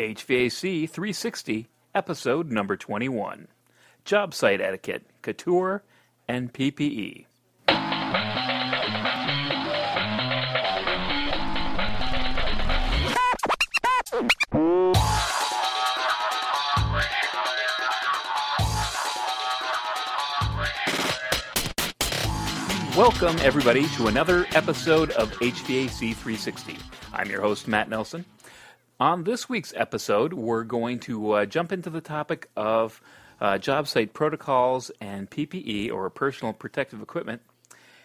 HVAC 360, episode number 21 Job Site Etiquette, Couture, and PPE. Welcome, everybody, to another episode of HVAC 360. I'm your host, Matt Nelson. On this week's episode, we're going to uh, jump into the topic of uh, job site protocols and PPE, or personal protective equipment.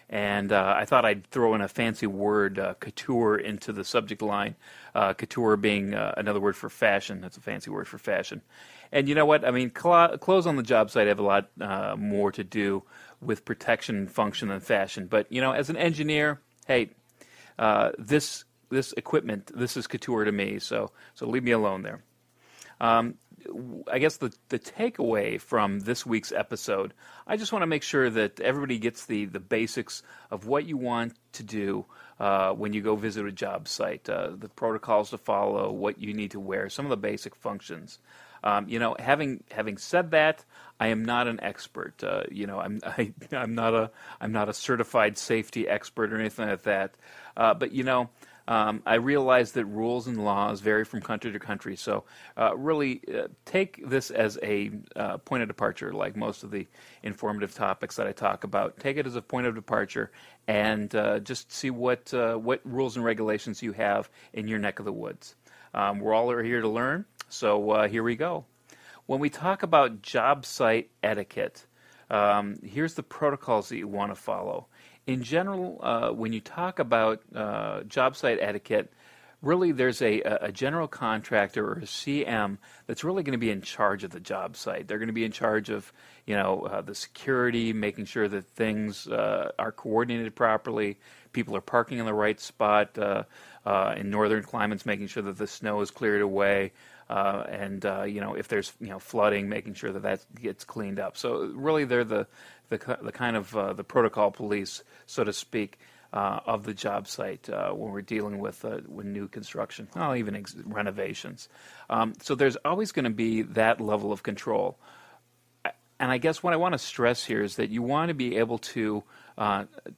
And uh, I thought I'd throw in a fancy word, uh, couture, into the subject line. Uh, couture being uh, another word for fashion. That's a fancy word for fashion. And you know what? I mean, cl- clothes on the job site have a lot more to do with protection function than fashion. But you know, as an engineer, hey, this this equipment, this is couture to me. So so leave me alone there. Um, I guess the the takeaway from this week's episode, I just want to make sure that everybody gets the the basics of what you want to do uh, when you go visit a job site, uh, the protocols to follow, what you need to wear, some of the basic functions. Um, you know, having having said that, I am not an expert. Uh, you know, I'm I, am i am not a I'm not a certified safety expert or anything like that. Uh, but you know, um, I realize that rules and laws vary from country to country. So uh, really, uh, take this as a uh, point of departure, like most of the informative topics that I talk about. Take it as a point of departure, and uh, just see what what rules and regulations you have in your neck of the woods. Um, we're all here to learn. So uh, here we go. When we talk about job site etiquette, um, here's the protocols that you want to follow. In general, uh, when you talk about uh, job site etiquette, really there's a, a general contractor or a CM that's really going to be in charge of the job site. They're going to be in charge of, you know, uh, the security, making sure that things uh, are coordinated properly, people are parking in the right spot. Uh, uh, in northern climates, making sure that the snow is cleared away, uh, and uh, you know if there's you know flooding, making sure that that gets cleaned up. So really, they're the the, the kind of uh, the protocol police, so to speak. Uh, of the job site uh, when we're dealing with with new construction, well, even ex- renovations. Um, so there's always going to be that level of control. And I guess what I want to stress here is that you want to be able to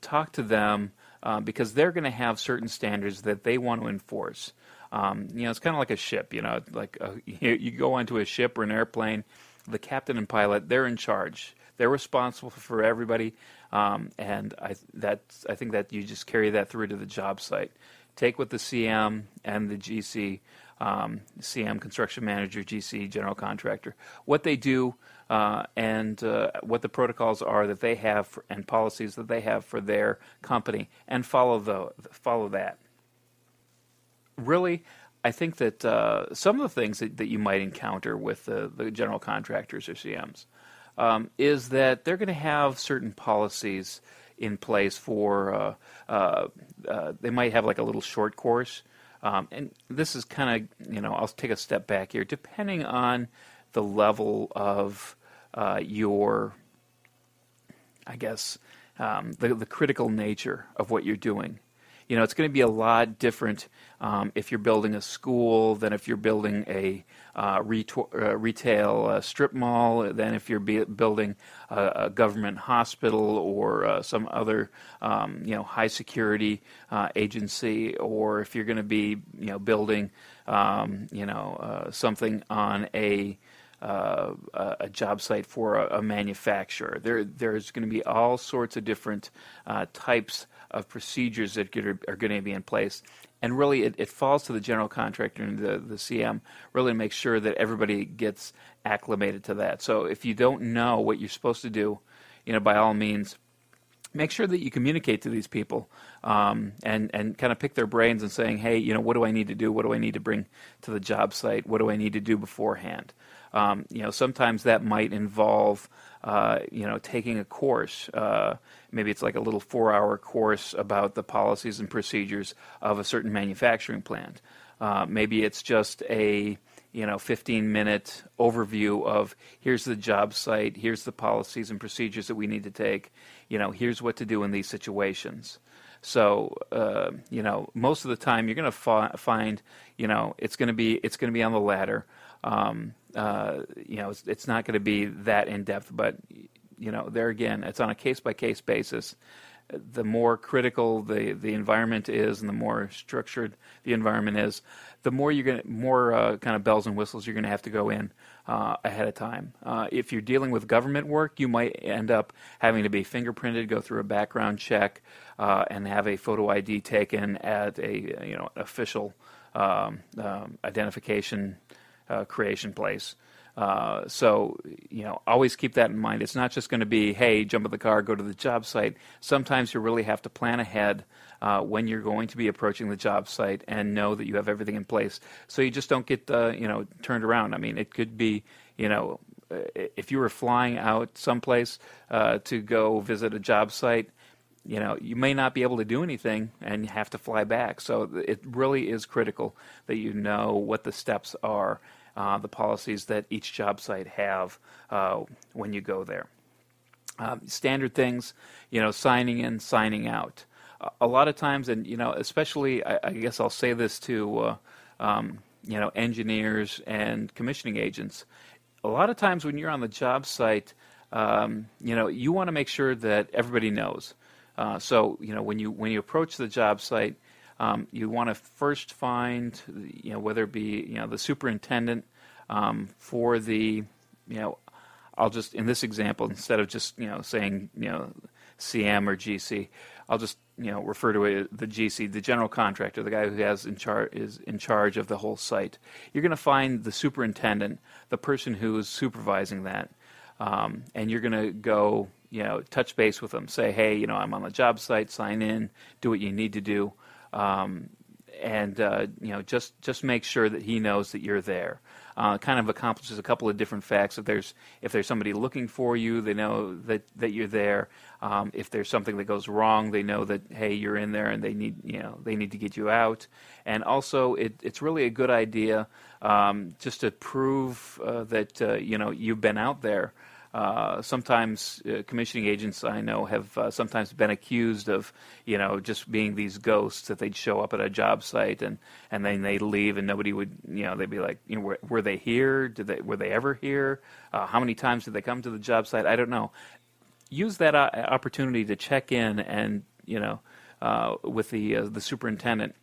talk to them uh, because they're going to have certain standards that they want to enforce. Um, you know, it's kind of like a ship. You know, like a, you, go onto a ship or an airplane, the captain and pilot they're in charge. They're responsible for everybody, um, and I that I think that you just carry that through to the job site. Take what the CM and the GC, um, CM construction manager, GC general contractor, what they do uh, and uh, what the protocols are that they have for, and policies that they have for their company, and follow the follow that. Really, I think that uh, some of the things that, that you might encounter with the, the general contractors or CMs um, is that they're going to have certain policies in place for. Uh, uh, uh, they might have like a little short course. Um, and this is kind of, you know, I'll take a step back here. Depending on the level of uh, your, I guess, um, the, the critical nature of what you're doing. You know, it's going to be a lot different um, if you're building a school than if you're building a uh, uh, retail uh, strip mall than if you're be- building a, a, government hospital or uh, some other, um, you know, high security uh, agency, or if you're going to be, you know, building, um, you know, uh, something on a uh, a job site for a, a, manufacturer. There, there's going to be all sorts of different uh, types of procedures that are, are going to be in place. And really, it, it, falls to the general contractor and the, the CM really to make sure that everybody gets acclimated to that. So if you don't know what you're supposed to do, you know, by all means, make sure that you communicate to these people um, and and kind of pick their brains and saying, hey, you know, what do I need to do? What do I need to bring to the job site? What do I need to do beforehand? Um, you know, sometimes that might involve, uh, you know, taking a course. Uh, maybe it's like a little four-hour course about the policies and procedures of a certain manufacturing plant. Uh, maybe it's just a you know 15 minute overview of here's the job site here's the policies and procedures that we need to take you know here's what to do in these situations So uh, you know, most of the time you're going to fa- find, you know, it's going to be it's going to be on the latter. Um, uh, you know, it's, it's not going to be that in depth, but you know, there again, it's on a case by case basis. The more critical the, the environment is, and the more structured the environment is, the more you're going more uh, kind of bells and whistles you're going to have to go in uh, ahead of time. Uh, if you're dealing with government work, you might end up having to be fingerprinted, go through a background check, uh, and have a photo ID taken at a you know official um, um, identification uh, creation place. Uh, so, you know, always keep that in mind. It's not just going to be, hey, jump in the car, go to the job site. Sometimes you really have to plan ahead uh, when you're going to be approaching the job site and know that you have everything in place. So you just don't get, uh, you know, turned around. I mean, it could be, you know, uh, if you were flying out someplace uh, to go visit a job site, you know, you may not be able to do anything and you have to fly back. So it really is critical that you know what the steps are uh, the policies that each job site have uh, when you go there. Um, standard things, you know, signing in, signing out. A lot of times, and you know, especially, I, I guess I'll say this to, uh, um, you know, engineers and commissioning agents. A lot of times when you're on the job site, um, you know, you want to make sure that everybody knows. Uh, so, you know, when you when you approach the job site, um, you want to first find, you know, whether it be you know the superintendent um, for the, you know, I'll just in this example instead of just you know saying you know CM or GC, I'll just you know refer to it the GC, the general contractor, the guy who has in charge is in charge of the whole site. You're going to find the superintendent, the person who is supervising that, um, and you're going to go you know touch base with them, say, hey, you know, I'm on the job site, sign in, do what you need to do um, and uh, you know just just make sure that he knows that you're there. Uh, kind of accomplishes a couple of different facts. If there's if there's somebody looking for you, they know that that you're there. Um, if there's something that goes wrong, they know that hey, you're in there, and they need you know they need to get you out. And also, it, it's really a good idea um, just to prove uh, that uh, you know you've been out there. Uh, sometimes uh, commissioning agents I know have uh, sometimes been accused of, you know, just being these ghosts that they'd show up at a job site and, and then they'd leave and nobody would, you know, they'd be like, you know, were, were they here? Did they were they ever here? Uh, how many times did they come to the job site? I don't know. Use that uh, opportunity to check in and you know with the the superintendent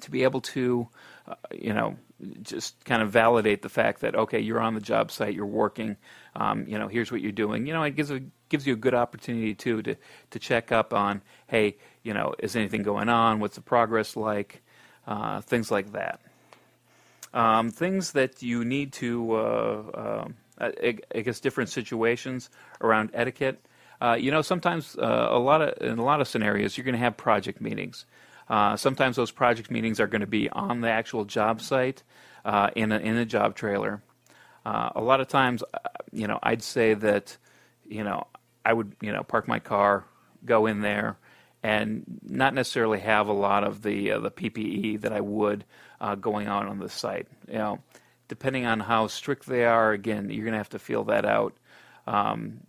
to be able to, you know, just kind of validate the fact that okay, you're on the job site, you're working. Um, you know, here's what you're doing. You know, it gives a gives you a good opportunity too to to check up on hey, you know, is anything going on? What's the progress like? Uh, things like that. Um, things that you need to, uh, uh, I, I, guess, different situations around etiquette. Uh, you know, sometimes uh, a lot of in a lot of scenarios, you're going to have project meetings. Uh, sometimes those project meetings are going to be on the actual job site uh, in, a, in a job trailer. Uh, a lot of times, uh, you know, I'd say that, you know, I would, you know, park my car, go in there, and not necessarily have a lot of the uh, the PPE that I would uh, going on on the site. You know, depending on how strict they are, again, you're going to have to feel that out. Um,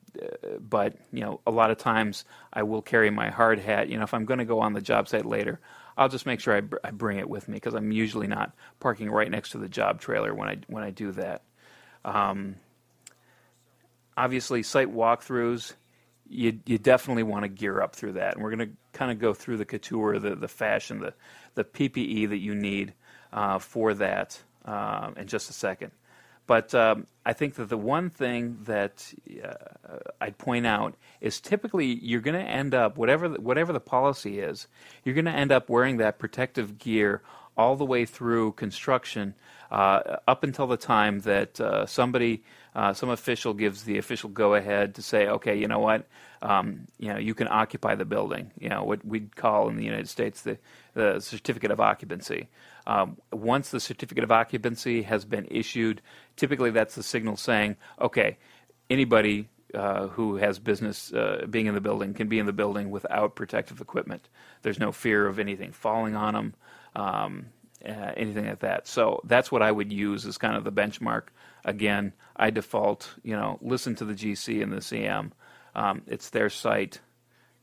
but you know, a lot of times I will carry my hard hat. You know, if I'm going to go on the job site later, I'll just make sure I, br- I bring it with me because I'm usually not parking right next to the job trailer when I when I do that. Um, obviously, site walkthroughs, you you definitely want to gear up through that, and we're going to kind of go through the couture, the the fashion, the the PPE that you need uh, for that uh, in just a second. But um, I think that the one thing that uh, I'd point out is typically you're going to end up whatever the, whatever the policy is, you're going to end up wearing that protective gear all the way through construction uh, up until the time that uh, somebody, uh, some official gives the official go-ahead to say, okay, you know what, um, you know, you can occupy the building. You know, what we'd call in the United States the, the certificate of occupancy. Um, once the certificate of occupancy has been issued, typically that's the signal saying, okay, anybody uh, who has business uh, being in the building can be in the building without protective equipment. There's no fear of anything falling on them, um, uh, anything like that. So that's what I would use as kind of the benchmark. Again, I default, you know, listen to the GC and the CM. Um, it's their site.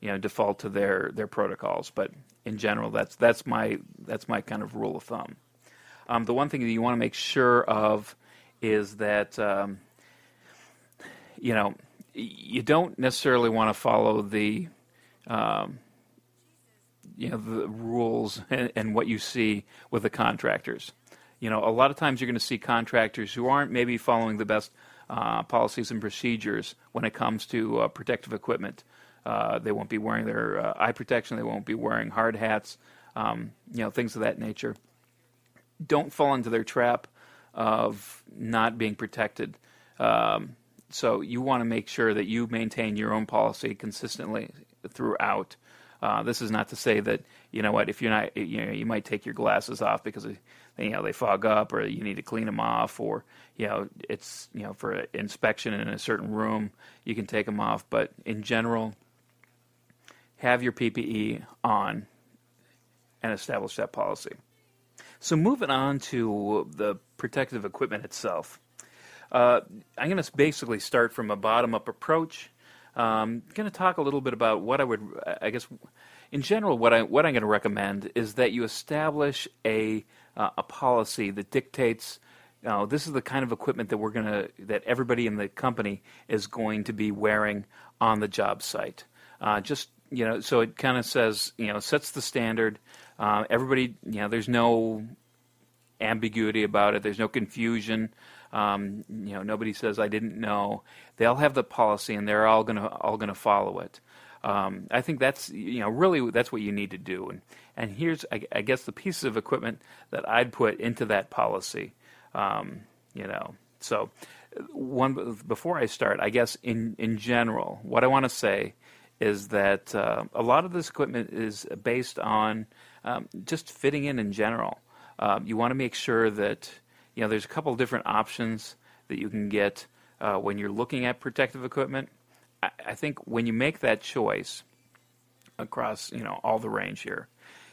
you know default to their their protocols. But in general, that's that's my that's my kind of rule of thumb. Um, the one thing that you want to make sure of is that um, you know you don't necessarily want to follow the um, you know the rules and, and, what you see with the contractors. You know, a lot of times you're going to see contractors who aren't maybe following the best uh, policies and procedures when it comes to uh, protective equipment. Uh, they won't be wearing their uh, eye protection. They won't be wearing hard hats. Um, you know, things of that nature. Don't fall into their trap of not being protected. Um, so you want to make sure that you maintain your own policy consistently throughout. Uh, this is not to say that you know what if you're not you know you might take your glasses off because you know they fog up or you need to clean them off or you know it's you know for inspection in a certain room you can take them off but in general have your PPE on and establish that policy. So moving on to the protective equipment itself. Uh, I'm going to basically start from a bottom up approach. I'm um, going to talk a little bit about what I would, I guess, in general, what I what I'm going to recommend is that you establish a uh, a policy that dictates. Know, this is the kind of equipment that we're going to that everybody in the company is going to be wearing on the job site. Uh, just you know, so it kind of says you know sets the standard. Uh, everybody, you know, there's no ambiguity about it. There's no confusion. Um, you know, nobody says I didn't know. They all have the policy, and they're all gonna all gonna follow it. Um, I think that's you know really that's what you need to do. And and here's I, I guess the pieces of equipment that I'd put into that policy. Um, you know, so one before I start, I guess in in general, what I want to say is that uh, a lot of this equipment is based on um, just fitting in in general. Um, you want to make sure that you know, there's a couple different options that you can get uh, when you're looking at protective equipment. I, I, think when you make that choice across, you know, all the range here,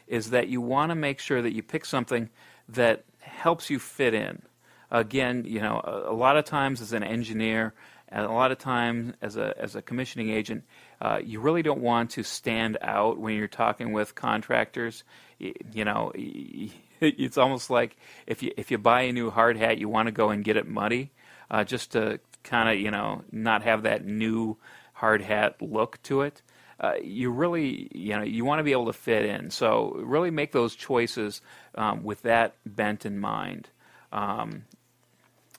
is that you want to make sure that you pick something that helps you fit in. Again, you know, a, a lot of times as an engineer, and a lot of times as a as a commissioning agent, uh, you really don't want to stand out when you're talking with contractors. You, you know, it's almost like if you if you buy a new hard hat, you want to go and get it muddy, uh, just to kind of you know not have that new hard hat look to it. Uh, you really you know you want to be able to fit in. So really make those choices um, with that bent in mind. Um,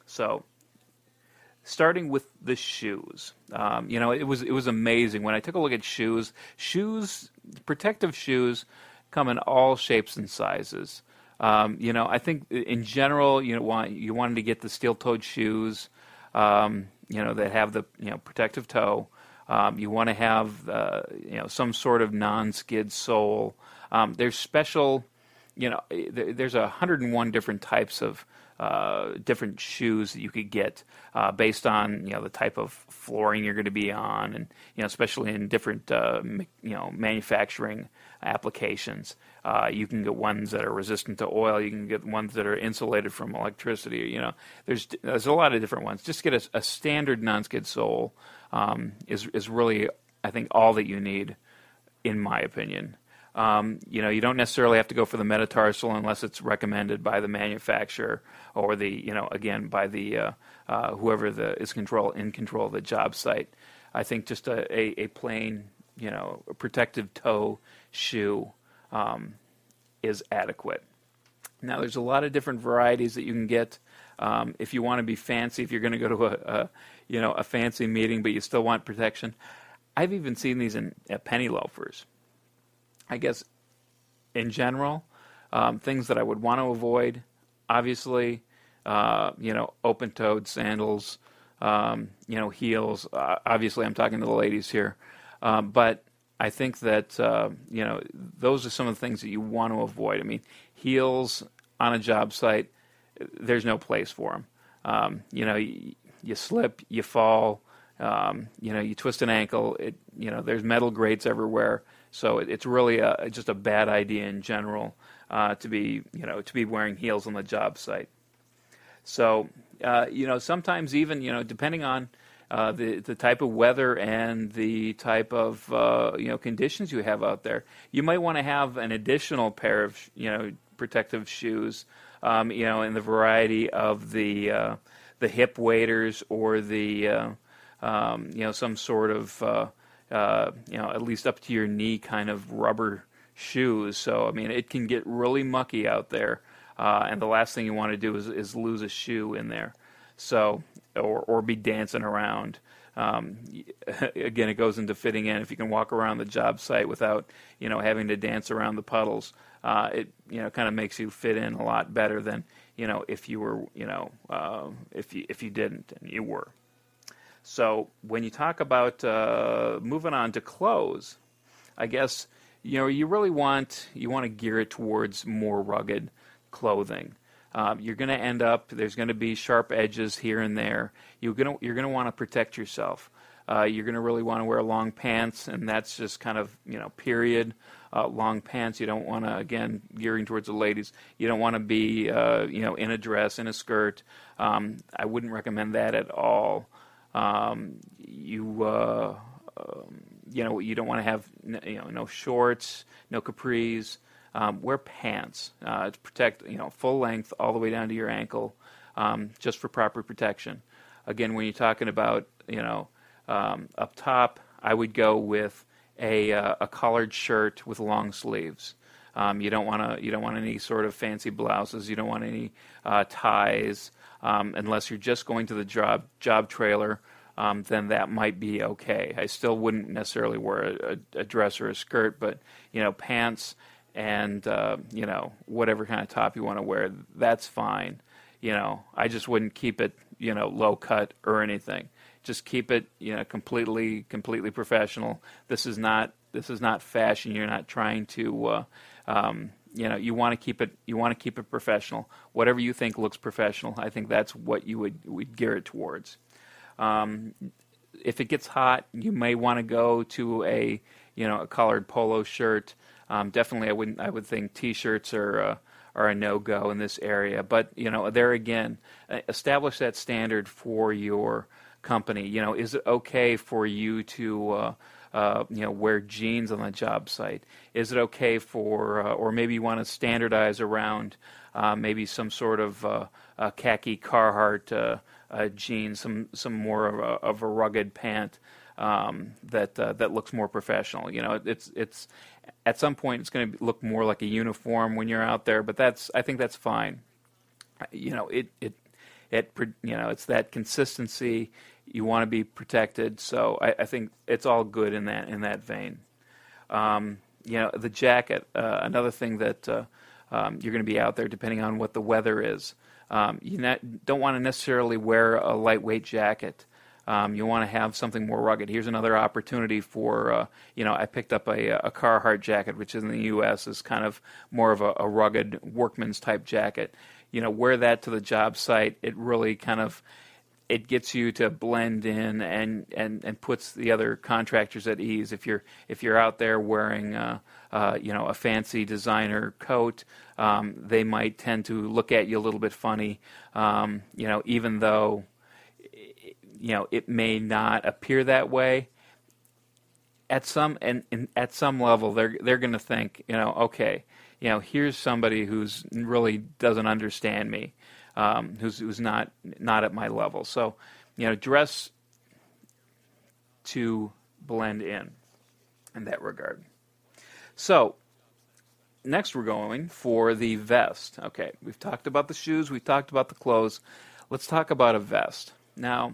so starting with the shoes. Um, you know, it was it was amazing when I took a look at shoes. Shoes, protective shoes, come in all shapes and sizes. Um, you know, I think in general, you know, want you wanted to get the steel-toed shoes, um, you know, that have the you know protective toe. Um, you want to have uh, you know some sort of non-skid sole. Um, there's special, you know, there's a 101 different types of uh, different shoes that you could get uh, based on you know the type of flooring you're going to be on, and you know especially in different uh, you know manufacturing applications. Uh, you can get ones that are resistant to oil. You can get ones that are insulated from electricity. You know, there's there's a lot of different ones. Just get a, a standard non-skid sole um, is is really I think all that you need, in my opinion. Um, you know, you don't necessarily have to go for the metatarsal unless it's recommended by the manufacturer or the, you know, again by the uh, uh, whoever the is control in control of the job site. I think just a, a, a plain, you know, protective toe shoe um, is adequate. Now, there's a lot of different varieties that you can get. Um, if you want to be fancy, if you're going to go to a, a, you know a fancy meeting, but you still want protection, I've even seen these in penny loafers. I guess in general, um, things that I would want to avoid, obviously, uh, you know, open-toed sandals, um, you know, heels. Uh, obviously, I'm talking to the ladies here, um, but I think that uh, you know those are some of the things that you want to avoid. I mean, heels on a job site, there's no place for them. Um, you know, you, you, slip, you fall, um, you know, you twist an ankle. It, you know, there's metal grates everywhere. So it, it's really a, just a bad idea in general uh, to be, you know, to be wearing heels on the job site. So, uh, you know, sometimes even, you know, depending on uh, the the type of weather and the type of uh, you know conditions you have out there. You might want to have an additional pair of you know protective shoes, um, you know, in the variety of the uh, the hip waders or the uh, um, you know some sort of you know at least up to your knee kind of rubber shoes. So I mean, it can get really mucky out there, and the last thing you want to do is, is lose a shoe in there. So or or be dancing around. Um, again, it goes into fitting in. If you can walk around the job site without, you know, having to dance around the puddles, uh, it you know kind of makes you fit in a lot better than you know if you were you know uh, if you if you didn't and you were. So when you talk about uh, moving on to clothes, I guess you know you really want you want to gear it towards more rugged clothing. Um, you're going to end up there's going to be sharp edges here and there. You're going to you're going to want to protect yourself. Uh, you're going to really want to wear long pants, and that's just kind of you know period. Uh, long pants. You don't want to again gearing towards the ladies. You don't want to be uh, you know in a dress in a skirt. Um, I wouldn't recommend that at all. Um, you uh, um, you know you don't want to have you know no shorts, no capris. Um, wear pants uh, to protect, you know, full length all the way down to your ankle, um, just for proper protection. Again, when you're talking about, you know, um, up top, I would go with a uh, a collared shirt with long sleeves. Um, you don't want to you don't want any sort of fancy blouses. You don't want any uh, ties um, unless you're just going to the job job trailer. Um, then that might be okay. I still wouldn't necessarily wear a, a, dress or a skirt, but you know, pants and uh, you know whatever kind of top you want to wear, that's fine. You know, I just wouldn't keep it you know low cut or anything. Just keep it you know completely completely professional. This is not this is not fashion. You're not trying to uh, um, you know you want to keep it you want to keep it professional. Whatever you think looks professional, I think that's what you would would gear it towards. Um, if it gets hot, you may want to go to a you know a collared polo shirt. Um, definitely, I wouldn't. I would think T-shirts are uh, are a no-go in this area. But you know, there again, establish that standard for your company. You know, is it okay for you to uh, uh, you know wear jeans on the job site? Is it okay for, uh, or maybe you want to standardize around uh, maybe some sort of uh, khaki Carhartt jeans, some some more of a, of a rugged pant um, that uh, that looks more professional. You know, it's it's at some point it's going to look more like a uniform when you're out there, but that's I think that's fine. You know, it it it you know it's that consistency. You want to be protected, so I, I think it's all good in that in that vein. Um, you know, the jacket. Uh, another thing that uh, um, you're going to be out there, depending on what the weather is. Um, you not, don't want to necessarily wear a lightweight jacket um, you want to have something more rugged. Here's another opportunity for, uh, you know, I picked up a, a Carhartt jacket, which in the U.S. is kind of more of a, a rugged workman's type jacket. You know, wear that to the job site. It really kind of it gets you to blend in and, and, and puts the other contractors at ease. If you're if you're out there wearing uh, uh, you know a fancy designer coat, um, they might tend to look at you a little bit funny. Um, you know, even though you know it may not appear that way at some and, and at some level they're they're going to think you know okay you know here's somebody who's really doesn't understand me um, who's who's not not at my level so you know dress to blend in in that regard so next we're going for the vest okay we've talked about the shoes we've talked about the clothes let's talk about a vest now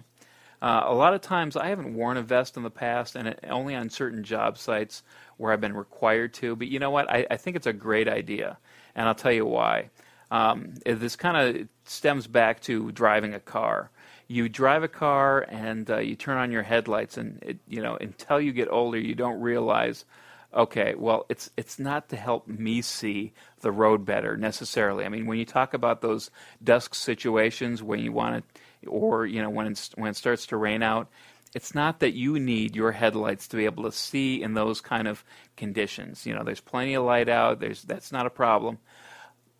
uh, a lot of times I haven't worn a vest in the past, and it, only on certain job sites where I've been required to. But you know what? I, I think it's a great idea, and I'll tell you why. Um, this kind of stems back to driving a car. You drive a car and uh, you turn on your headlights, and it, you know until you get older, you don't realize. Okay, well, it's it's not to help me see the road better necessarily. I mean, when you talk about those dusk situations when you want to or you know when it's, when it starts to rain out it's not that you need your headlights to be able to see in those kind of conditions you know there's plenty of light out there's that's not a problem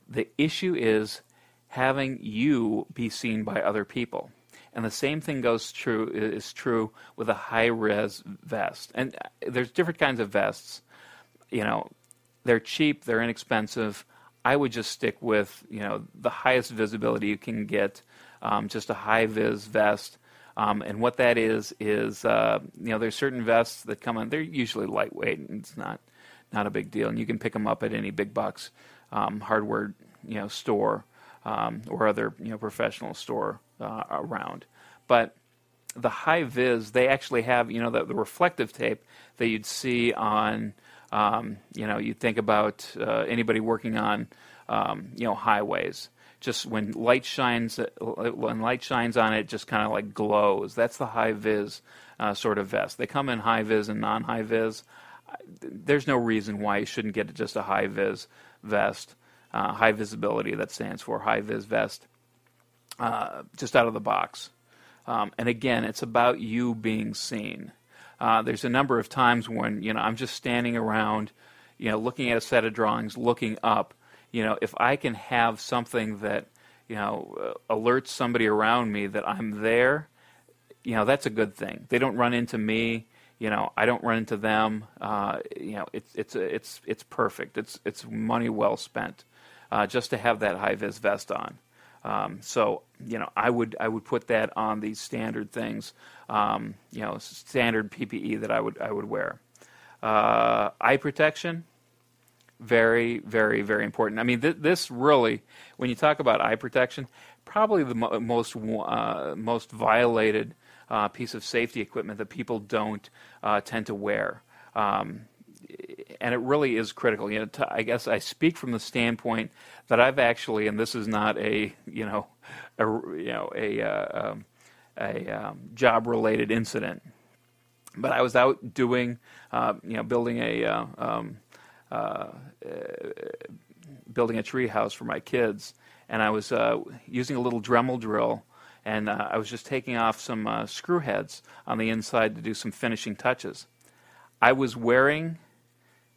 the issue is having you be seen by other people And the same thing goes true is true with a high vis vest. And uh, there's different kinds of vests. You know, they're cheap, they're inexpensive. I would just stick with you know the highest visibility you can get, um, just a high vis vest. Um, and what that is is uh, you know there's certain vests that come in. They're usually lightweight and it's not not a big deal, and you can pick them up at any big box um, hardware you know store um, or other you know professional store uh, around. But the high vis, they actually have you know the, the reflective tape that you'd see on um, you know you think about uh, anybody working on um, you know highways. Just when light shines, when light shines on it, it just kind of like glows. That's the high vis uh, sort of vest. They come in high vis and non high vis. There's no reason why you shouldn't get just a high vis vest uh, high visibility, that stands for high vis vest, uh, just out of the box. Um, and again, it's about you being seen. Uh, there's a number of times when you know I'm just standing around, you know, looking at a set of drawings, looking up. You know, if I can have something that you know uh, alerts somebody around me that I'm there, you know, that's a good thing. They don't run into me. You know, I don't run into them. Uh, you know, it's it's it's it's perfect. It's it's money well spent uh, just to have that high vis vest on. Um, so you know, I would I would put that on these standard things, um, you know, standard PPE that I would I would wear. Uh, eye protection, very very very important. I mean, th- this really, when you talk about eye protection, probably the mo- most uh, most violated uh, piece of safety equipment that people don't uh, tend to wear. Um, and it really is critical. You know, I guess I speak from the standpoint that I've actually, and this is not a you know, a you know a uh, um, a um, job related incident, but I was out doing uh, you know building a uh, um, uh, building a tree house for my kids, and I was uh, using a little Dremel drill. And uh, I was just taking off some screw heads on the inside to do some finishing touches. I was wearing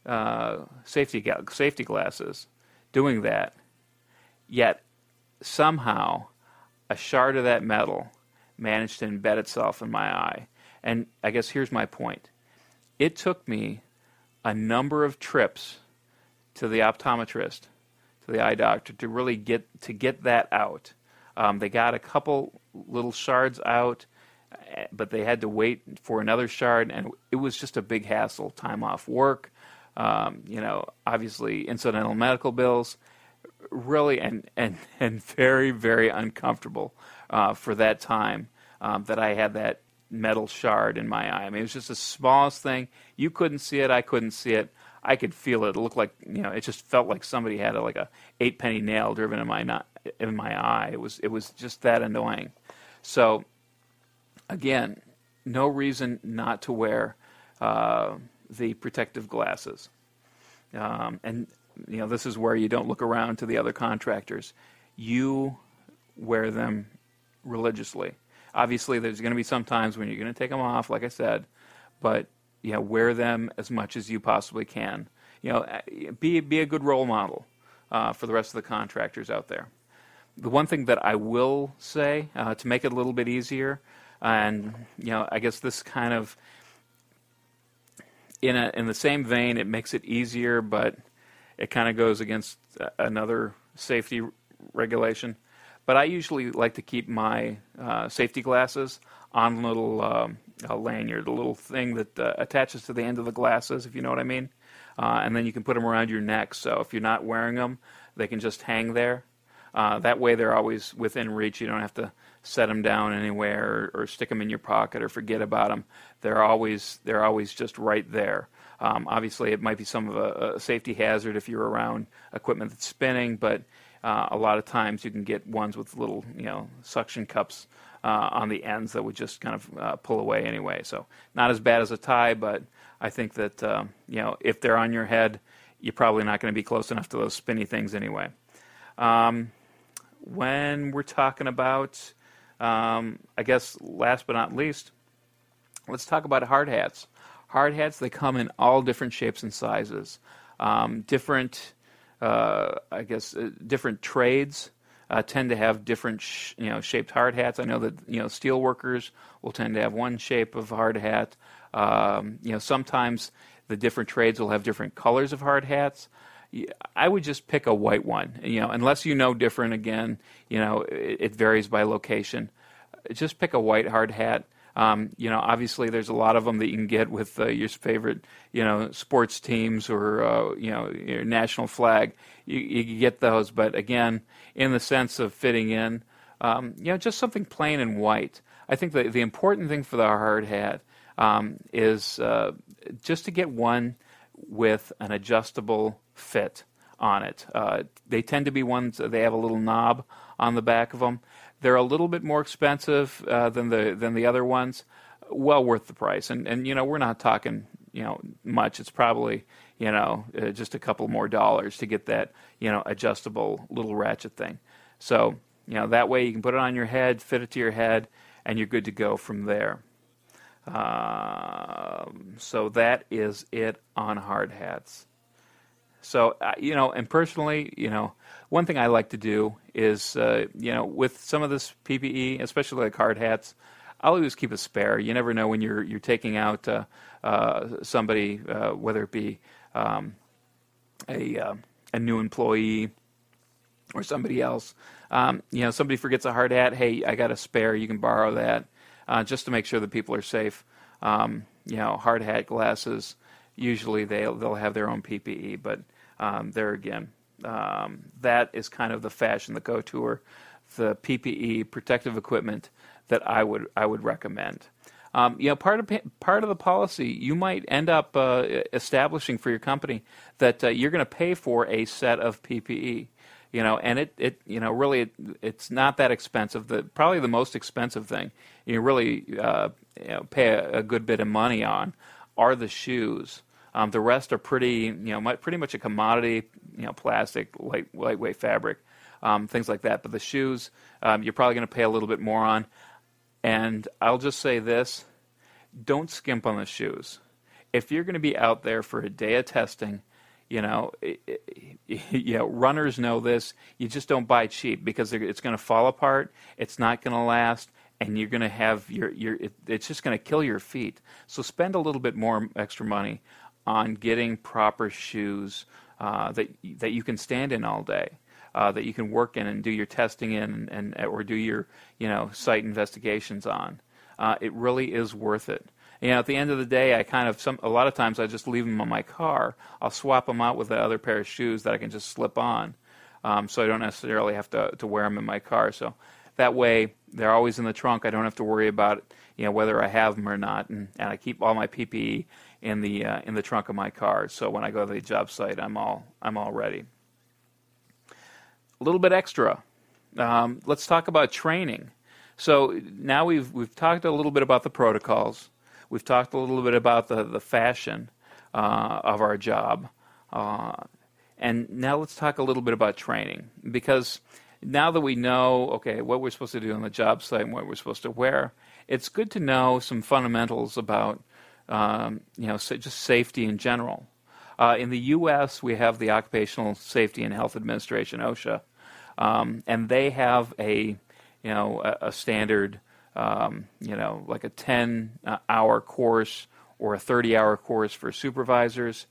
uh, safety safety glasses doing that, yet somehow a shard of that metal managed to embed itself in my eye. And I guess here's my point. It took me a number of trips to the optometrist, to the eye doctor, to really get to get that out. Um, they got a couple little shards out, eh, but they had to wait for another shard, and it was just a big hassle. Time off work, um, you know, obviously incidental medical bills, really, and and and very very uncomfortable uh, for that time um, that I had that metal shard in my eye. I mean, it was just the smallest thing. You couldn't see it. I couldn't see it. I could feel it. It looked like you know, it just felt like somebody had a, like a eight penny nail driven in my not, in my eye. It was it was just that annoying. So again, no reason not to wear uh, the protective glasses. Um, and you know this is where you don't look around to the other contractors. You wear them religiously. Obviously, there's going to be some times when you're going to take them off, like I said, but you know, wear them as much as you possibly can. You know, be be a good role model uh, for the rest of the contractors out there. The one thing that I will say uh, to make it a little bit easier, and you know, I guess this kind of in a, in the same vein, it makes it easier, but it kind of goes against another safety regulation. But I usually like to keep my uh, safety glasses on a little um, a lanyard, a little thing that uh, attaches to the end of the glasses, if you know what I mean. Uh, and then you can put them around your neck. So if you're not wearing them, they can just hang there. Uh, that way, they're always within reach. You don't have to set them down anywhere or, or, stick them in your pocket or forget about them. They're always they're always just right there. Um, obviously, it might be some of a, a, safety hazard if you're around equipment that's spinning, but uh, a lot of times you can get ones with little you know suction cups uh, on the ends that would just kind of uh, pull away anyway. So not as bad as a tie, but I think that um, you know if they're on your head, you're probably not going to be close enough to those spinny things anyway. Um, when we're talking about um, I guess last but not least, let's talk about hard hats. Hard hats, they come in all different shapes and sizes, um, different, uh, I guess, uh, different trades. uh, tend to have different, sh- you know, shaped hard hats. I know that you know steel workers will tend to have one shape of hard hat. Um, you know, sometimes the different trades will have different colors of hard hats. I would just pick a white one. You know, unless you know different. Again, you know, it, it varies by location. Just pick a white hard hat. Um, you know, obviously, there's a lot of them that you can get with uh, your favorite, you know, sports teams or uh, you know your national flag. You, you get those, but again, in the sense of fitting in, um, you know, just something plain and white. I think the the important thing for the hard hat um, is uh, just to get one with an adjustable fit on it. Uh, they tend to be ones they have a little knob on the back of them. They're a little bit more expensive uh, than the than the other ones. Well worth the price, and and you know we're not talking you know much. It's probably you know uh, just a couple more dollars to get that you know adjustable little ratchet thing. So you know that way you can put it on your head, fit it to your head, and you're good to go from there. Um, so that is it on hard hats. So uh, you know, and personally, you know, one thing I like to do is, uh, you know, with some of this PPE, especially like hard hats, I'll always keep a spare. You never know when you're you're taking out uh, uh somebody, uh, whether it be um, a a new employee or somebody else. Um, you know, somebody forgets a hard hat. Hey, I got a spare. You can borrow that, just to make sure that people are safe. Um, you know, hard hat glasses. Usually they'll they'll have their own PPE, but um, there again, um, that is kind of the fashion, the couture, the PPE protective equipment that I would I would recommend. Um, you know, part of part of the policy you might end up uh, establishing for your company that uh, you're going to pay for a set of PPE. You know, and it, it you know really it, it's not that expensive. The probably the most expensive thing you really uh, you know, pay a, a, good bit of money on are the shoes. Um, the rest are pretty you know pretty much a commodity you know plastic light lightweight fabric um, things like that. But the shoes um, you're probably going to pay a little bit more on. And I'll just say this: don't skimp on the shoes. If you're going to be out there for a day of testing you know, you know, runners know this. You just don't buy cheap because it's going to fall apart. It's not going to last, and you're going to have your your. It, it's just going to kill your feet. So spend a little bit more extra money on getting proper shoes uh, that that you can stand in all day. Uh, that you can work in and do your testing in and, and or do your you know site investigations on. Uh, it really is worth it you know, at the end of the day, I kind of some a lot of times I just leave them on my car. I'll swap them out with the other pair of shoes that I can just slip on, um, so I don't necessarily have to to wear them in my car. So that way, they're always in the trunk. I don't have to worry about you know whether I have them or not, and, and I keep all my PPE in the uh, in the trunk of my car. So when I go to the job site, I'm all I'm all ready. A little bit extra. Um, let's talk about training. So now we've we've talked a little bit about the protocols. We've talked a little bit about the, the fashion uh, of our job. Uh, and now let's talk a little bit about training. Because now that we know, okay, what we're supposed to do on the job site and what we're supposed to wear, it's good to know some fundamentals about, um, you know, just safety in general. Uh, in the U.S., we have the Occupational Safety and Health Administration, OSHA, um, and they have a, you know, a, a standard um, you know, like a 10 uh, hour course or a 30 hour course for supervisors.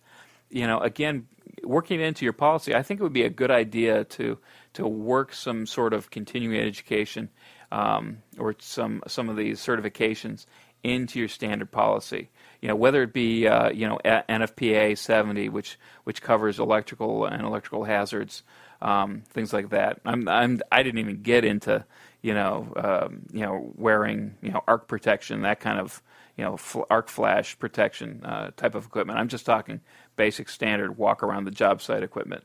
You know, again, working into your policy, I think it would be a good idea to to work some sort of continuing education um, or some some of these certifications into your standard policy. You know, whether it be uh, you know NFPA 70, which which covers electrical and electrical hazards, um, things like that. I'm, I'm I didn't even get into you know, um, you know, wearing you know arc protection, that kind of you know fl- arc flash protection uh, type of equipment. I'm just talking basic standard walk around the job site equipment.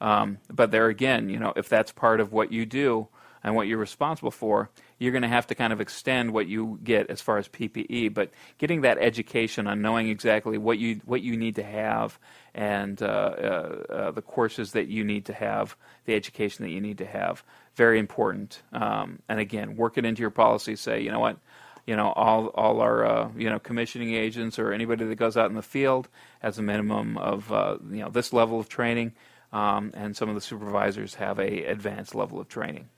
Um, but there again, you know, if that's part of what you do and what you're responsible for, you're going to have to kind of extend what you get as far as PPE. But getting that education on knowing exactly what you what you need to have and uh, uh, uh, the courses that you need to have, the education that you need to have, very important. Um, and again, work it into your policy. Say, you know what, you know, all all our uh, you know commissioning agents or anybody that goes out in the field has a minimum of uh, you know this level of training. Um, and some of the supervisors have a advanced level of training.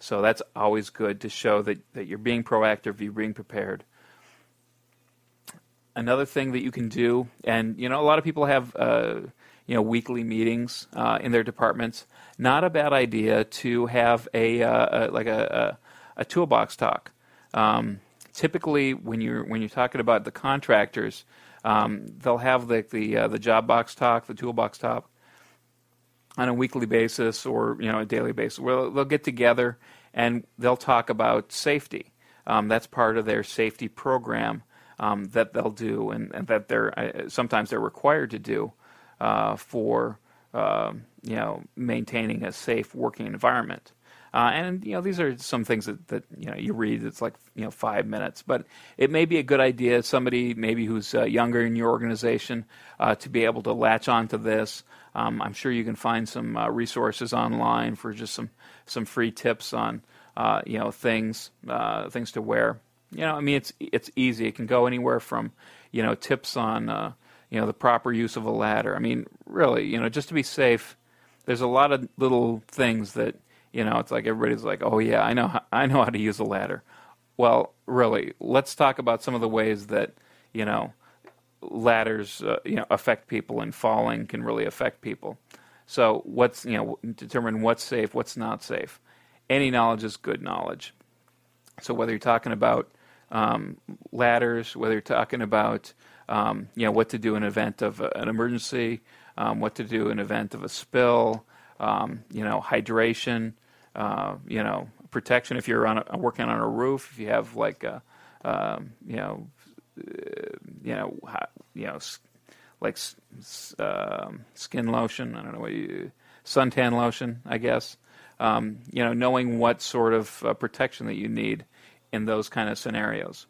So that's always good to show that, that you're being proactive, you're being prepared. Another thing that you can do, and you know, a lot of people have uh, you know weekly meetings uh, in their departments. Not a bad idea to have a, uh, a like a, a, a, toolbox talk. Um, typically, when you're when you're talking about the contractors, um, they'll have the the, uh, the job box talk, the toolbox talk, on a weekly basis or you know a daily basis. Where they'll get together and they'll talk about safety. Um, that's part of their safety program um, that they'll do, and, and that they're uh, sometimes they're required to do uh, for uh, you know maintaining a safe working environment. Uh, and you know these are some things that, that you know you read. It's like you know five minutes, but it may be a good idea. Somebody maybe who's uh, younger in your organization uh, to be able to latch onto this. Um, I'm sure you can find some uh, resources online for just some some free tips on uh, you know things uh, things to wear. You know, I mean it's it's easy. It can go anywhere from you know tips on you know the proper use of a ladder. I mean, really, you know, just to be safe. There's a lot of little things that you know, it's like everybody's like, "Oh yeah, I know, how, I know how to use a ladder." Well, really, let's talk about some of the ways that you know ladders, uh, you know, affect people, and falling can really affect people. So, what's you know, determine what's safe, what's not safe. Any knowledge is good knowledge. So, whether you're talking about um, ladders, whether you're talking about um, you know what to do in event of an emergency, um, what to do in event of a spill, um, you know, hydration, uh, you know, protection if you're on a, working on a roof, if you have like a, um, you know, uh, you know, you know, like um, skin lotion. I don't know what you suntan lotion, I guess. Um, you know, knowing what sort of uh, protection that you need in those kind of scenarios.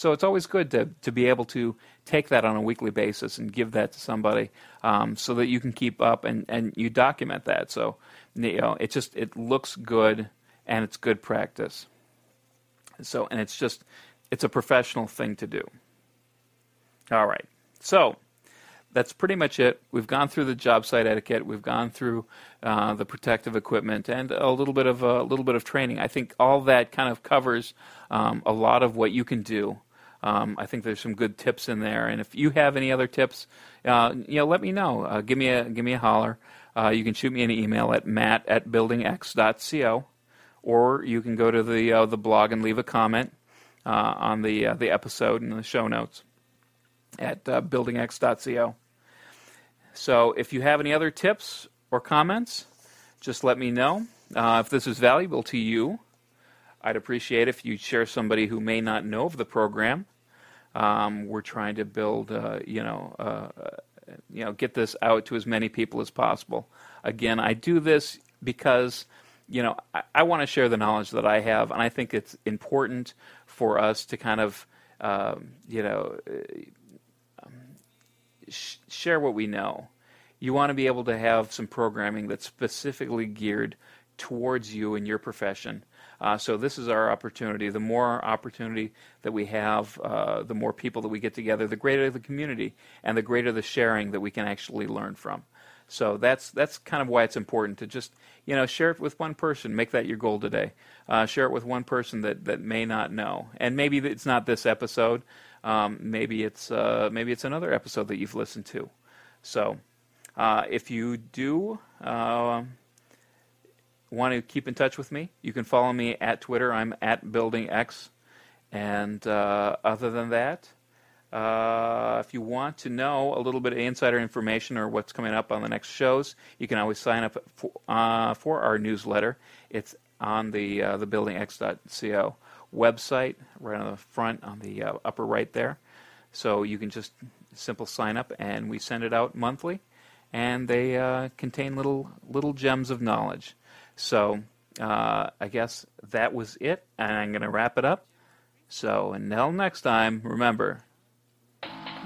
So it's always good to, to be able to take that on a weekly basis and give that to somebody um, so that you can keep up and, and you document that. So you know, it just it looks good and it's good practice. So and it's just it's a professional thing to do. All right. So that's pretty much it. We've gone through the job site etiquette. We've gone through uh, the protective equipment and a little bit of a little bit of training. I think all that kind of covers um, a lot of what you can do. Um, I think there's some good tips in there. And if you have any other tips, uh, you know, let me know. Uh, give me a give me a holler. Uh, you can shoot me an email at matt at buildingx.co, or you can go to the uh, the blog and leave a comment uh, on the the episode and the show notes at buildingx.co. So if you have any other tips or comments, just let me know. Uh, if this is valuable to you, I'd appreciate if you share somebody who may not know of the program. Um, we're trying to build, uh, you know, uh, you know, get this out to as many people as possible. Again, I do this because, you know, I, I want to share the knowledge that I have, and I think it's important for us to kind of, um, you know, sh- share what we know. You want to be able to have some programming that's specifically geared towards you and your profession. Uh, so this is our opportunity. The more opportunity that we have, uh, the more people that we get together, the greater the community, and the greater the sharing that we can actually learn from. So that's that's kind of why it's important to just you know share it with one person. Make that your goal today. Uh, share it with one person that, that may not know, and maybe it's not this episode. Um, maybe it's uh, maybe it's another episode that you've listened to. So uh, if you do uh, want to keep in touch with me, you can follow me at Twitter. I'm at BuildingX. And uh, other than that, uh, if you want to know a little bit of insider information or what's coming up on the next shows, you can always sign up for, uh, for our newsletter. It's on the uh, the buildingx.co website, right on the front, on the uh, upper right there. So you can just simple sign up, and we send it out monthly, and they uh, contain little little gems of knowledge. So uh, I guess that was it, and I'm going to wrap it up. So until next time, remember,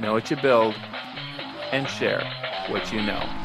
know what you build, and share what you know.